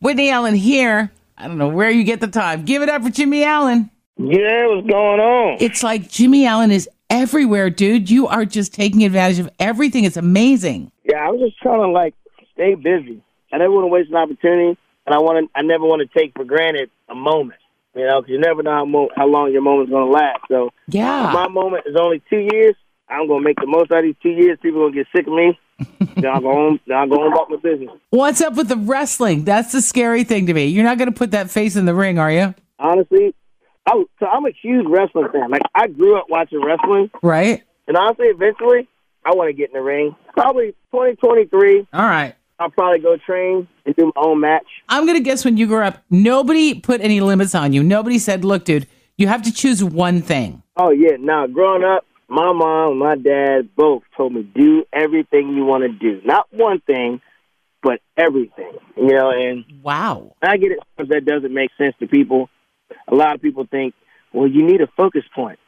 Whitney Allen here. I don't know where you get the time. Give it up for Jimmie Allen. Yeah, what's going on? It's like Jimmie Allen is everywhere, dude. You are just taking advantage of everything. It's amazing. Yeah, I was just trying to like stay busy. I never want to waste an opportunity, and I want to. I never want to take for granted a moment. You know, because you never know how, mo- how long your moment's going to last. So, Yeah. my moment is only two years. I'm gonna make the most out of these two years. People gonna get sick of me. then I'll go. Then I'll go about my business. What's up with the wrestling? That's the scary thing to me. You're not going to put that face in the ring, are you? Honestly, I, so I'm a huge wrestling fan. Like I grew up watching wrestling, Right? and honestly, eventually, I want to get in the ring. Probably 2023. All right. I'll probably go train and do my own match. I'm going to guess when you grew up, nobody put any limits on you. Nobody said, look, dude, you have to choose one thing. Oh yeah. Now growing up, my mom, and my dad both told me do everything you want to do. Not one thing, but everything. You know, and Wow. I get it. That doesn't make sense to people. A lot of people think, well, you need a focus point.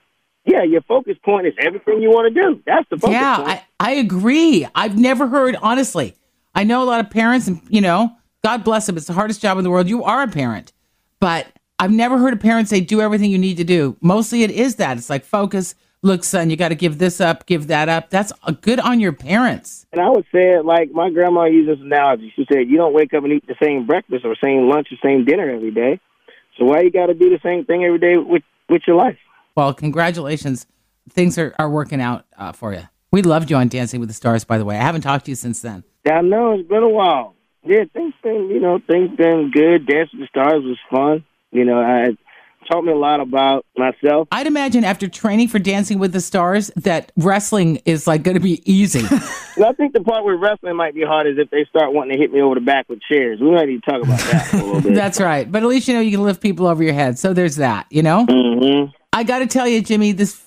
Yeah, your focus point is everything you want to do. That's the focus yeah, point. I, I agree. I've never heard, honestly. I know a lot of parents, and, you know, God bless them. It's the hardest job in the world. You are a parent. But I've never heard a parent say, do everything you need to do. Mostly it is that. It's like, focus. Look, son, you got to give this up, give that up. That's a good on your parents. And I would say it like my grandma used this analogy. She said, "You don't wake up and eat the same breakfast or same lunch or same dinner every day. So why you got to do the same thing every day with with your life?" Well, congratulations. Things are, are working out uh, for you. We loved you on Dancing with the Stars, by the way. I haven't talked to you since then. Yeah, I know it's been a while. Yeah, things been you know things been good. Dancing with the Stars was fun. You know, I taught me a lot about myself. I'd imagine after training for Dancing with the Stars that wrestling is like going to be easy. And I think the part where wrestling might be hard is if they start wanting to hit me over the back with chairs. We might need to talk about that a little bit. That's right. But at least you know you can lift people over your head. So there's that, you know? hmm I got to tell you, Jimmie, this,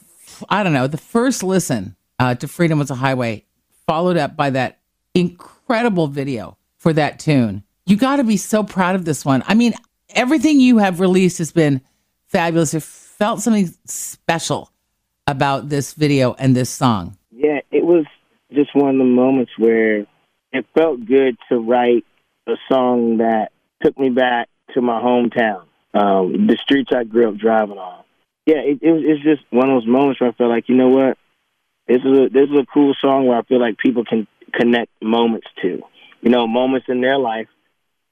I don't know, the first listen uh, to Freedom was a Highway, followed up by that incredible video for that tune. You got to be so proud of this one. I mean, everything you have released has been fabulous. It felt something special about this video and this song. Yeah, it was just one of the moments where it felt good to write a song that took me back to my hometown, um, the streets I grew up driving on. Yeah, it, it was. It's just one of those moments where I felt like, you know what, this is a this is a cool song where I feel like people can connect moments to, you know, moments in their life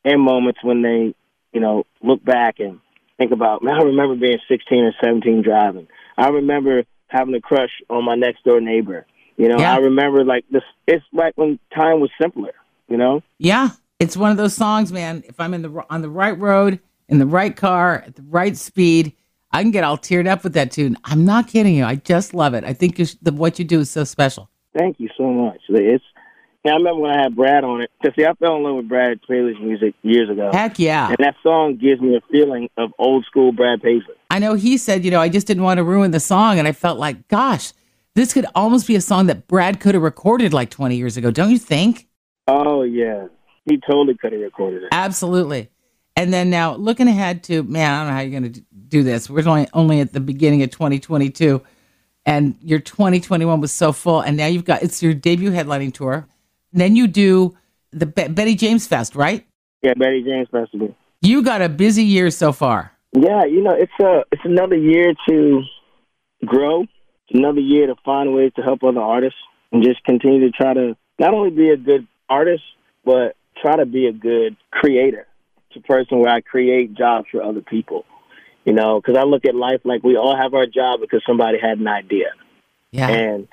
and moments when they, you know, look back and think about, man, I remember being 16 or 17 driving. I remember having a crush on my next door neighbor. You know, Yeah. I remember like this. It's like when time was simpler. You know, Yeah, it's one of those songs, man. If I'm in the on the right road, in the right car, at the right speed, I can get all teared up with that tune. I'm not kidding you. I just love it. I think the, what you do is so special. thank you so much. It's. Yeah, I remember when I had Brad on it. Cause see, I fell in love with Brad Paisley's music years ago, Heck yeah. and that song gives me a feeling of old school Brad Paisley. I know he said, you know, I just didn't want to ruin the song, and I felt like, gosh, this could almost be a song that Brad could have recorded like 20 years ago. Don't you think? Oh yeah, he totally could have recorded it. Absolutely. And then now looking ahead to man, I don't know how you're going to do this. We're only only at the beginning of 2022, and your 2021 was so full, and now you've got it's your debut headlining tour. Then you do the Be- Bettie James Fest, right? Yeah, Bettie James Festival. You got a busy year so far. Yeah, you know, it's a it's another year to grow. It's another year to find ways to help other artists and just continue to try to not only be a good artist, but try to be a good creator. It's a person where I create jobs for other people. You know, because I look at life like we all have our job because somebody had an idea. Yeah. And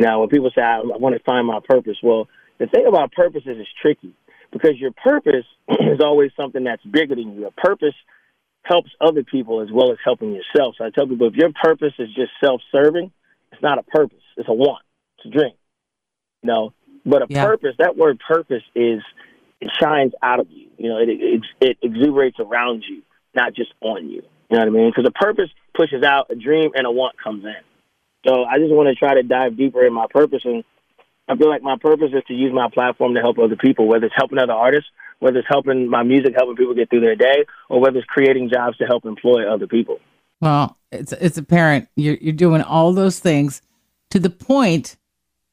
know, when people say I, I want to find my purpose, well, the thing about purpose is it's tricky because your purpose is always something that's bigger than you. Your purpose helps other people as well as helping yourself. So I tell people if your purpose is just self-serving, it's not a purpose. It's a want. It's a dream. You know, but a Yeah. purpose. That word purpose is it shines out of you. You know, it it, it exuberates around you, not just on you. You know what I mean? Because a purpose pushes out, a dream and a want comes in. So I just want to try to dive deeper in my purpose, and I feel like my purpose is to use my platform to help other people, whether it's helping other artists, whether it's helping my music, helping people get through their day, or whether it's creating jobs to help employ other people. Well, it's it's apparent you're you're doing all those things to the point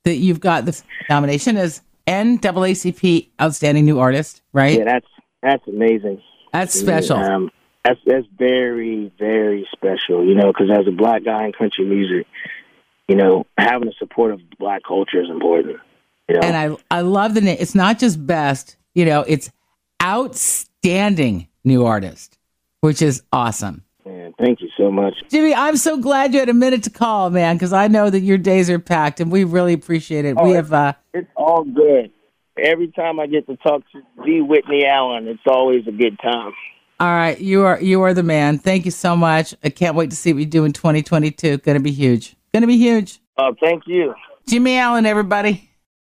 that you've got the nomination as NAACP Outstanding New Artist, right? Yeah, that's That's amazing. That's special. Um, that's that's very very special. You know, because as a black guy in country music, you know, having the support of black culture is important. You know? And I I love the name. It's not just best, you know, it's outstanding new artist, which is awesome. Man, thank you so much. Jimmie, I'm so glad you had a minute to call, man, because I know that your days are packed and we really appreciate it. Oh, we have uh It's all good. Every time I get to talk to V. Whitney Allen, it's always a good time. all right, you are you are the man. Thank you so much. I can't wait to see what you do in 2022. Going to be huge. Going to be huge. Uh, thank you. Jimmie Allen, everybody.